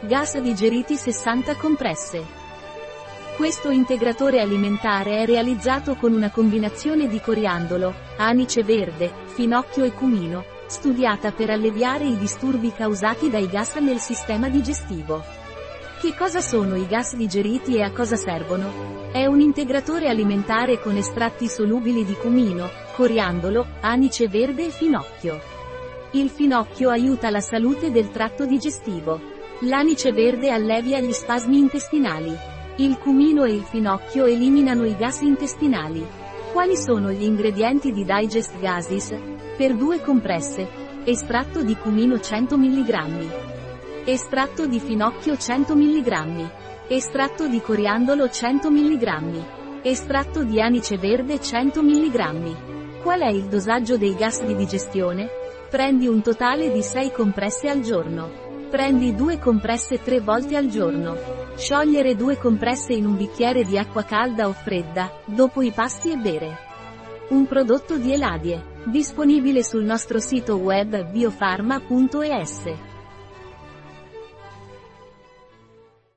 Gas digeriti 60 compresse. Questo integratore alimentare è realizzato con una combinazione di coriandolo, anice verde, finocchio e cumino, studiata per alleviare i disturbi causati dai gas nel sistema digestivo. Che cosa sono i gas digeriti e a cosa servono? È un integratore alimentare con estratti solubili di cumino, coriandolo, anice verde e finocchio. Il finocchio aiuta la salute del tratto digestivo. L'anice verde allevia gli spasmi intestinali. Il cumino e il finocchio eliminano i gas intestinali. Quali sono gli ingredienti di Digest Gases? Per due compresse. Estratto di cumino 100 mg. Estratto di finocchio 100 mg. Estratto di coriandolo 100 mg. Estratto di anice verde 100 mg. Qual è il dosaggio dei gas di digestione? Prendi un totale di 6 compresse al giorno. Prendi due compresse tre volte al giorno. Sciogliere due compresse in un bicchiere di acqua calda o fredda, dopo i pasti e bere. Un prodotto di Eladie. Disponibile sul nostro sito web biofarma.es.